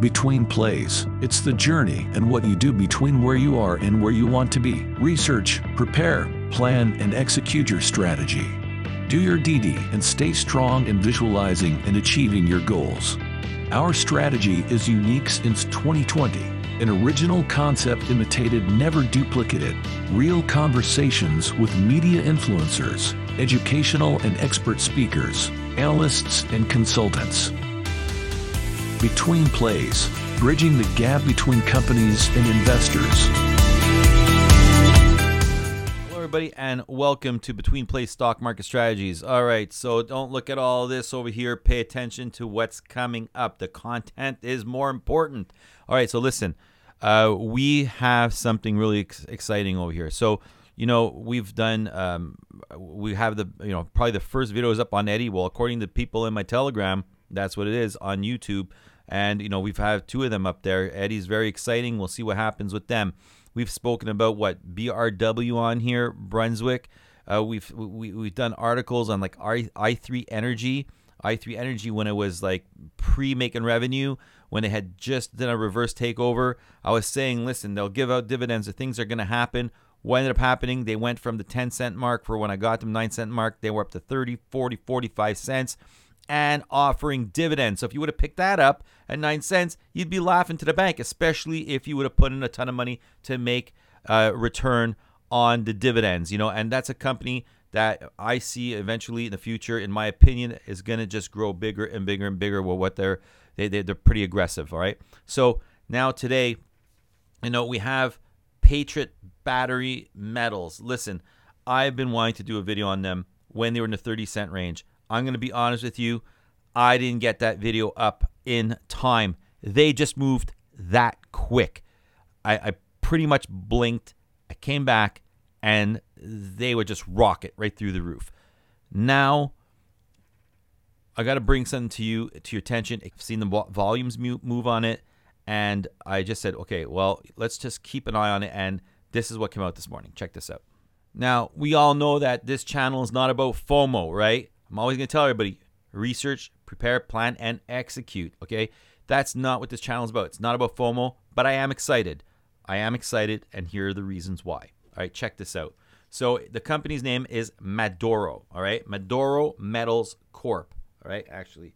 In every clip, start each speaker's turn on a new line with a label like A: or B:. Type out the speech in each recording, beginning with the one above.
A: Between plays, it's the journey and what you do between where you are and where you want to be. Research, prepare, plan, and execute your strategy. Do your DD and stay strong in visualizing and achieving your goals. Our strategy is unique since 2020. An original concept imitated, never duplicated. Real conversations with media influencers, educational and expert speakers, analysts, and consultants. Between Plays, bridging the gap between companies and investors.
B: Hello, everybody, and welcome to Between Plays Stock Market Strategies. All right, so don't look at all this over here. Pay attention to what's coming up. The content is more important. All right, so listen, uh, we have something really ex- exciting over here. So, you know, we've done, um, we have the, you know, probably the first video is up on Eddie. Well, according to people in my Telegram, that's what it is on YouTube. And, you know, we've had two of them up there. Eddie's very exciting. We'll see what happens with them. We've spoken about what BRW on here, Brunswick. Uh, we've we, we've done articles on like I, i3 Energy, i3 Energy when it was like pre making revenue, when it had just done a reverse takeover. I was saying, listen, they'll give out dividends. The things are going to happen. What ended up happening? They went from the 10 cent mark for when I got them 9 cent mark. They were up to 30, 40, 45 cents and offering dividends. So if you would have picked that up at 9 cents, you'd be laughing to the bank, especially if you would have put in a ton of money to make a return on the dividends, you know, and that's a company that I see eventually in the future, in my opinion, is going to just grow bigger and bigger and bigger with what they're, they, they, they're pretty aggressive. All right. So now today, you know, we have Patriot Battery Metals. Listen, I've been wanting to do a video on them when they were in the 30 cent range. I'm going to be honest with you. I didn't get that video up in time. They just moved that quick. I, I pretty much blinked. I came back and they would just rocket right through the roof. Now, I got to bring something to you to your attention. I've seen the volumes move on it, and I just said, okay, well, let's just keep an eye on it. And this is what came out this morning. Check this out. Now, we all know that this channel is not about FOMO, right? I'm always going to tell everybody research, prepare, plan, and execute. Okay. That's not what this channel is about. It's not about FOMO, but I am excited. I am excited, and here are the reasons why. All right, check this out. So the company's name is Madoro. All right, Madoro Metals Corp. All right, actually.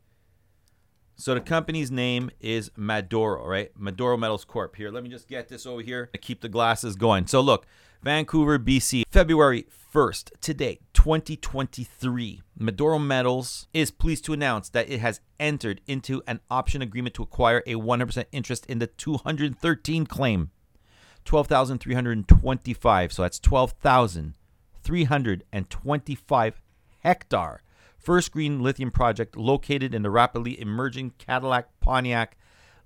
B: So the company's name is Madoro. All right, Madoro Metals Corp. Here, let me just get this over here to keep the glasses going. So look, Vancouver, BC, February 1st, today, 2023. Madoro Metals is pleased to announce that it has entered into an option agreement to acquire a 100% interest in the 213 claim. 12,325. So that's 12,325 hectare first green lithium project located in the rapidly emerging Cadillac Pontiac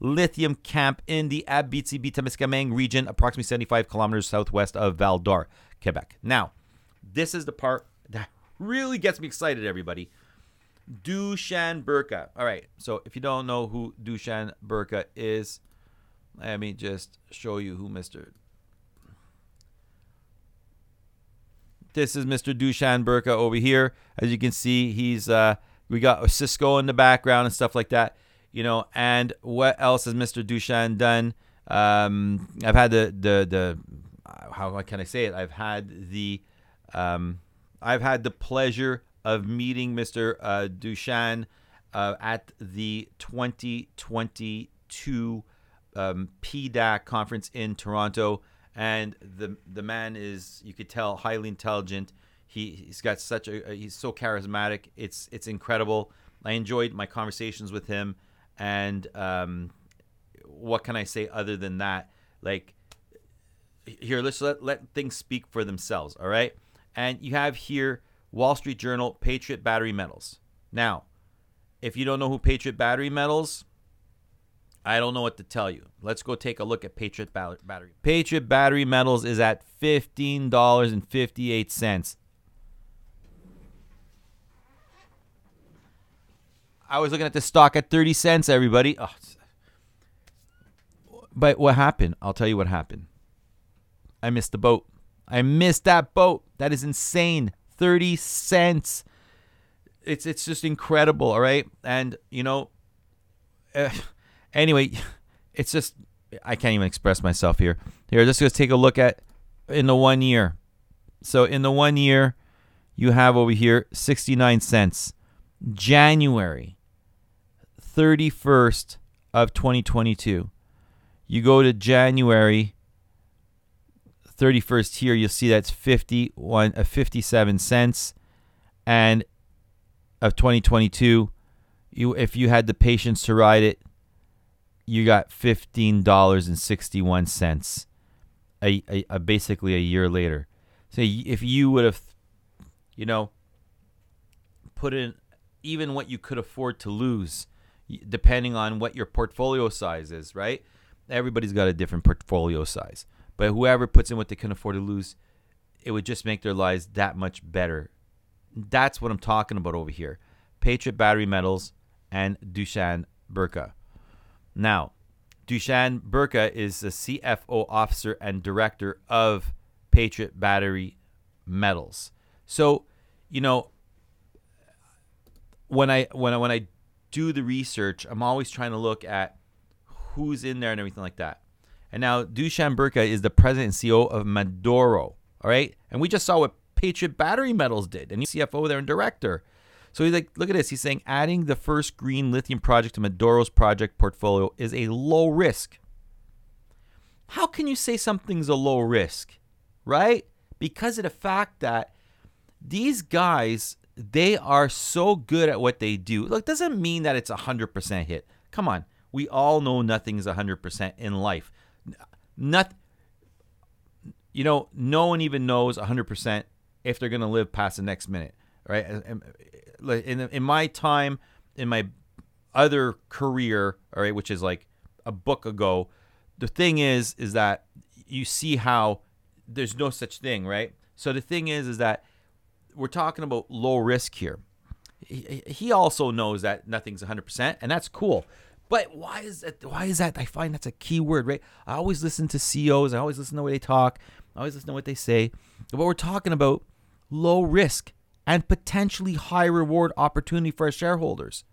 B: lithium camp in the Abitibi-Témiscamingue region, approximately 75 kilometers southwest of Val d'Or, Quebec. Now, this is the part that really gets me excited, everybody. Dusan Berka. All right, so if you don't know who Dusan Berka is, let me just show you who Mr. This is Mr. Dusan Berka over here. As you can see, he's uh, we got Cisco in the background and stuff like that you know, and what else has Mr. Dusan done? Um, I've had the the the how can I say it? I've had the um, I've had the pleasure of meeting Mr. Uh, Dusan uh, at the 2022 um, PDAC conference in Toronto, and the the man is you could tell highly intelligent. He he's got such a he's so charismatic. It's it's incredible. I enjoyed my conversations with him and um, what can I say other than that? Like, here, let's let, let things speak for themselves, all right? And you have here Wall Street Journal, Patriot Battery Metals. Now, if you don't know who Patriot Battery Metals, I don't know what to tell you. Let's go take a look at Patriot Battery. Patriot Battery Metals is at $15.58. I was looking at the stock at 30 cents, everybody. Oh. But what happened? I'll tell you what happened. I missed the boat. I missed that boat. That is insane. 30 cents. It's it's just incredible, all right? And, you know, uh, anyway, it's just I can't even express myself here. Here, let's just take a look at in the one year. So in the one year, you have over here 69 cents. January 31st of 2022. You go to January 31st here, you'll see that's 51 uh, 57 cents and of 2022, you if you had the patience to ride it, you got $15.61 a, a, a basically a year later. So if you would have you know put in even what you could afford to lose depending on what your portfolio size is, right? Everybody's got a different portfolio size. But whoever puts in what they can afford to lose, it would just make their lives that much better. That's what I'm talking about over here. Patriot Battery Metals and Dusan Berka. Now, Dusan Berka is the CFO officer and director of Patriot Battery Metals. So, you know, when I when I when I do the research, I'm always trying to look at who's in there and everything like that. And now Dusan Berka is the president and CEO of Madoro. All right. And we just saw what Patriot Battery Metals did. And he's CFO there and director. So he's like, look at this. He's saying adding the first green lithium project to Madoro's project portfolio is a low risk. How can you say something's a low risk? Right? Because of the fact that these guys, they are so good at what they do. Look, doesn't mean that it's a 100% hit. Come on. We all know nothing's 100% in life. Not, you know, no one even knows 100% if they're going to live past the next minute, right? In, in my time, in my other career, all right, which is like a book ago, the thing is, is that you see how there's no such thing, right? So the thing is, is that we're talking about low risk here. He, he also knows that nothing's 100%, and that's cool. But why is that? Why is that? I find that's a key word, right? I always listen to CEOs. I always listen to what they talk. I always listen to what they say. But we're talking about low risk and potentially high reward opportunity for our shareholders.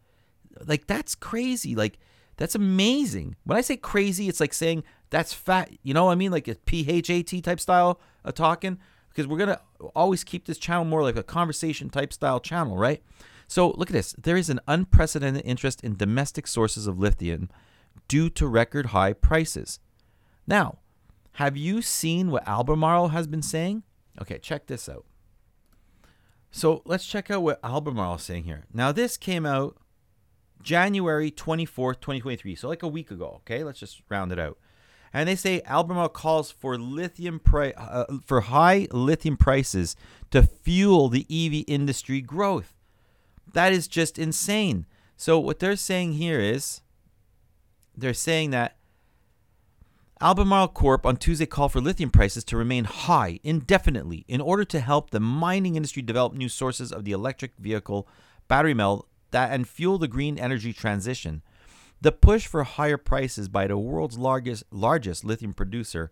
B: Like that's crazy. Like that's amazing. When I say crazy, it's like saying that's fat. You know what I mean? Like a PHAT type style of talking. Because we're gonna always keep this channel more like a conversation type style channel, right? So look at this. There is an unprecedented interest in domestic sources of lithium due to record high prices. Now, have you seen what Albemarle has been saying? Okay, check this out. So let's check out what Albemarle is saying here. Now, this came out January 24th, 2023. So like a week ago. Okay, let's just round it out. And they say Albemarle calls for lithium pri- uh, for high lithium prices to fuel the EV industry growth. That is just insane. So what they're saying here is they're saying that Albemarle Corp on Tuesday called for lithium prices to remain high indefinitely in order to help the mining industry develop new sources of the electric vehicle battery melt that and fuel the green energy transition. The push for higher prices by the world's largest largest lithium producer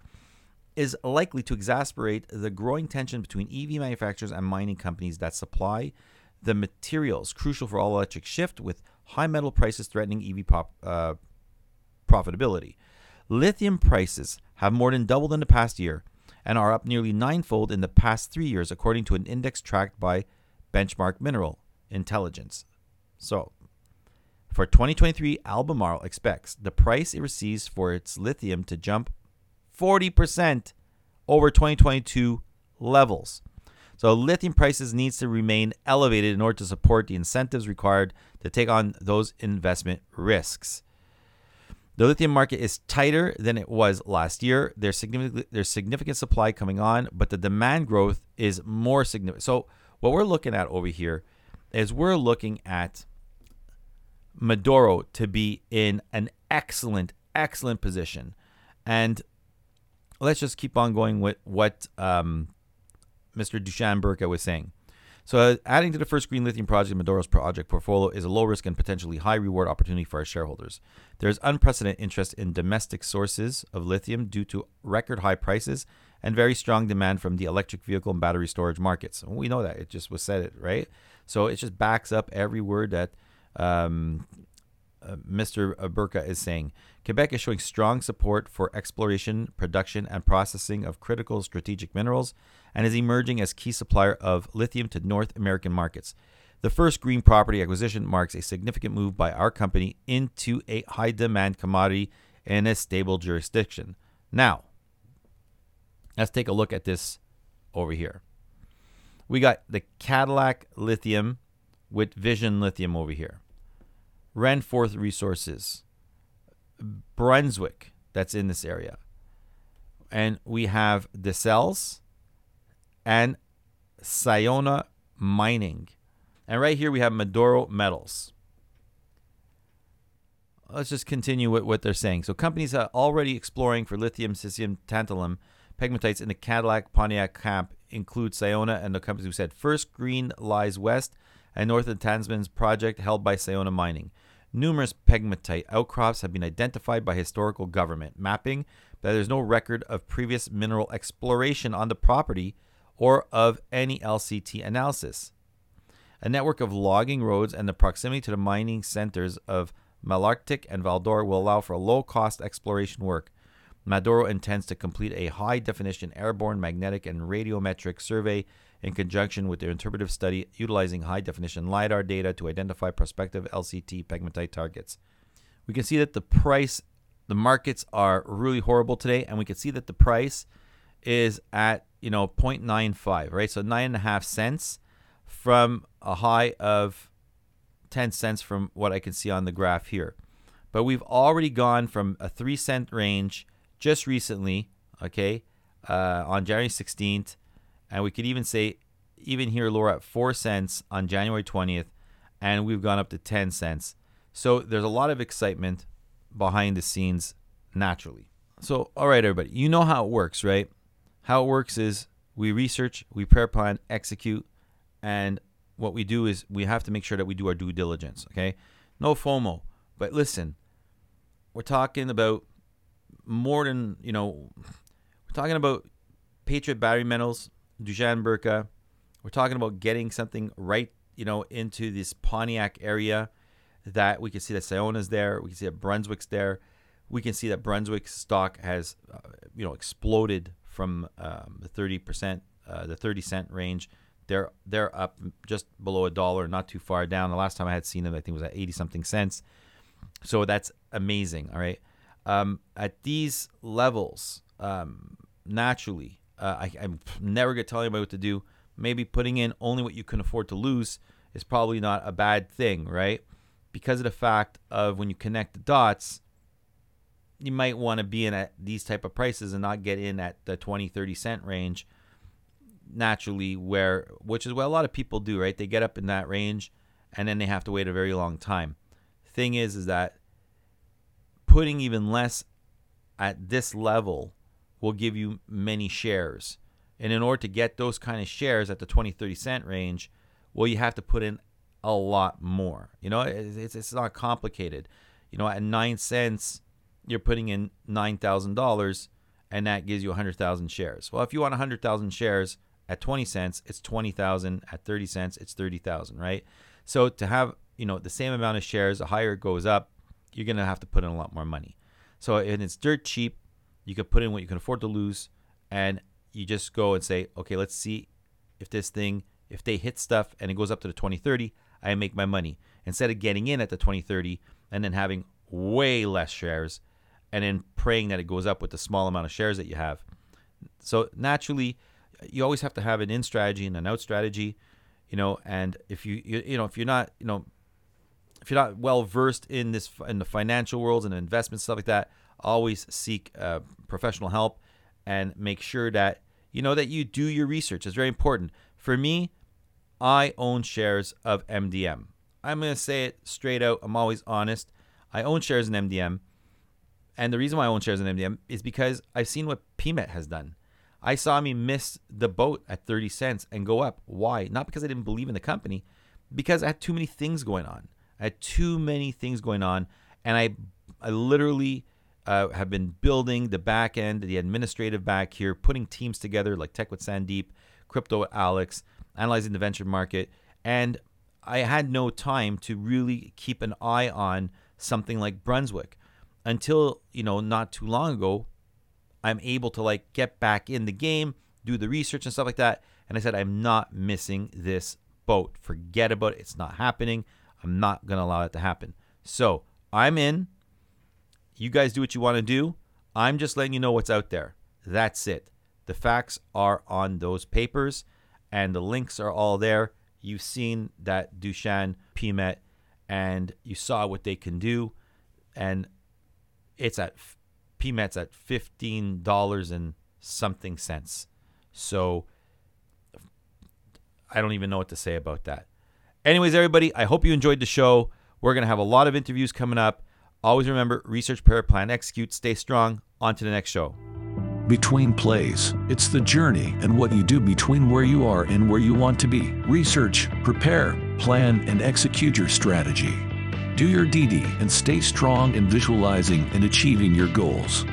B: is likely to exacerbate the growing tension between EV manufacturers and mining companies that supply the materials crucial for all electric shift with high metal prices threatening EV pop, uh, profitability. Lithium prices have more than doubled in the past year and are up nearly ninefold in the past three years, according to an index tracked by Benchmark Mineral Intelligence. So, for 2023, Albemarle expects the price it receives for its lithium to jump 40% over 2022 levels. So lithium prices needs to remain elevated in order to support the incentives required to take on those investment risks. The lithium market is tighter than it was last year. There's significant there's significant supply coming on, but the demand growth is more significant. So what we're looking at over here is we're looking at Madoro to be in an excellent, excellent position. And let's just keep on going with what um, Mr. Dusan Berka was saying. So, adding to the first green lithium project in Madoro's project portfolio is a low risk and potentially high reward opportunity for our shareholders. There is unprecedented interest in domestic sources of lithium due to record high prices and very strong demand from the electric vehicle and battery storage markets. We know that. It just was said it, right? So, it just backs up every word that um, uh, Mr. Berka is saying Quebec is showing strong support for exploration, production, and processing of critical strategic minerals and is emerging as key supplier of lithium to North American markets. The first green property acquisition marks a significant move by our company into a high demand commodity in a stable jurisdiction. Now, let's take a look at this over here. We got the Cadillac Lithium with Vision Lithium over here. Renforth Resources, Brunswick, that's in this area. And we have DeSales and Sayona Mining. And right here we have Madoro Metals. Let's just continue with what they're saying. So companies are already exploring for lithium, cesium, tantalum, pegmatites in the Cadillac Pontiac camp include Sayona and the companies who said First Green lies west and north of Tansim's project held by Sayona Mining. Numerous pegmatite outcrops have been identified by historical government mapping, but there's no record of previous mineral exploration on the property or of any LCT analysis. A network of logging roads and the proximity to the mining centers of Malartic and Val-d'Or will allow for low cost exploration work. Madoro intends to complete a high definition airborne magnetic and radiometric survey in conjunction with their interpretive study utilizing high definition LIDAR data to identify prospective LCT pegmatite targets. We can see that the price, the markets are really horrible today, and we can see that the price is at you know 0.95, right? So nine and a half cents from a high of 10 cents from what I can see on the graph here. But we've already gone from a 3 cent range just recently, okay, uh, on January 16th. And we could even say, even here, lower at 4 cents on January 20th. And we've gone up to 10 cents. So there's a lot of excitement behind the scenes naturally. So, all right, everybody, you know how it works, right? How it works is we research, we prepare plan, execute, and what we do is we have to make sure that we do our due diligence. Okay, no FOMO. But listen, we're talking about more than you know. We're talking about Patriot Battery Metals, Dusan Berka. We're talking about getting something right, you know, into this Pontiac area that we can see that Sayona's there. We can see that Brunswick's there. We can see that Brunswick's stock has, uh, you know, exploded from um, the 30%, uh, the 30 cent range they're they're up just below a dollar, not too far down. The last time I had seen them, I think it was at eighty something cents. So that's amazing. All right, um, at these levels, um, naturally, uh, I, I'm never gonna tell anybody what to do. Maybe putting in only what you can afford to lose is probably not a bad thing, right? Because of the fact of when you connect the dots, you might want to be in at these type of prices and not get in at the 20 30 cent range naturally where which is what a lot of people do, right? They get up in that range and then they have to wait a very long time. Thing is is that putting even less at this level will give you many shares. And in order to get those kind of shares at the 20 30 cent range, well you have to put in a lot more. You know, it's it's not complicated. You know, at 9 cents you're putting in $9,000 and that gives you 100,000 shares. Well, if you want 100,000 shares, at 20 cents, it's 20,000. At 30 cents, it's 30,000, right? So to have, you know, the same amount of shares, the higher it goes up, you're to have to put in a lot more money. So and it's dirt cheap. You can put in what you can afford to lose and you just go and say, "Okay, let's see if this thing if they hit stuff and it goes up to the 2030, I make my money." Instead of getting in at the 2030 and then having way less shares and then praying that it goes up with the small amount of shares that you have. So naturally, you always have to have an in strategy and an out strategy, you know. And if you, you you know if you're not you know if you're not well versed in this in the financial worlds and investment stuff like that, always seek uh, professional help and make sure that you know that you do your research. It's very important. For me, I own shares of MDM. I'm going to say it straight out. I'm always honest. I own shares in MDM. And the reason why I own shares in MDM is because I've seen what PMET has done. I saw me miss the boat at 30 cents and go up. Why? Not because I didn't believe in the company, because I had too many things going on. I had too many things going on, and I, I literally uh, have been building the back end, the administrative back here, putting teams together like Tech with Sandeep, Crypto with Alex, analyzing the venture market, and I had no time to really keep an eye on something like Brunswick. Until, you know, not too long ago, I'm able to like get back in the game, do the research and stuff like that. And I said, I'm not missing this boat. Forget about it. It's not happening. I'm not going to allow it to happen. So I'm in. You guys do what you want to do. I'm just letting you know what's out there. That's it. The facts are on those papers and the links are all there. You've seen that Dusan PMET and you saw what they can do. And it's at PMET's at $15 and something cents. So I don't even know what to say about that. Anyways, everybody, I hope you enjoyed the show. We're to have a lot of interviews coming up. Always remember research, prepare, plan, execute, stay strong. On to the next show.
A: Between plays, it's the journey and what you do between where you are and where you want to be. Research, prepare, plan, and execute your strategy. Do your DD and stay strong in visualizing and achieving your goals.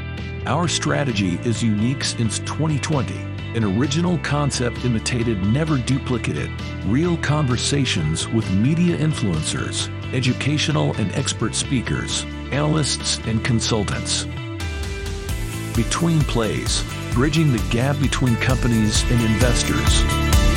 A: Our strategy is unique since 2020. An original concept imitated, never duplicated. Real conversations with media influencers, educational and expert speakers, analysts, and consultants. Between plays, bridging the gap between companies and investors.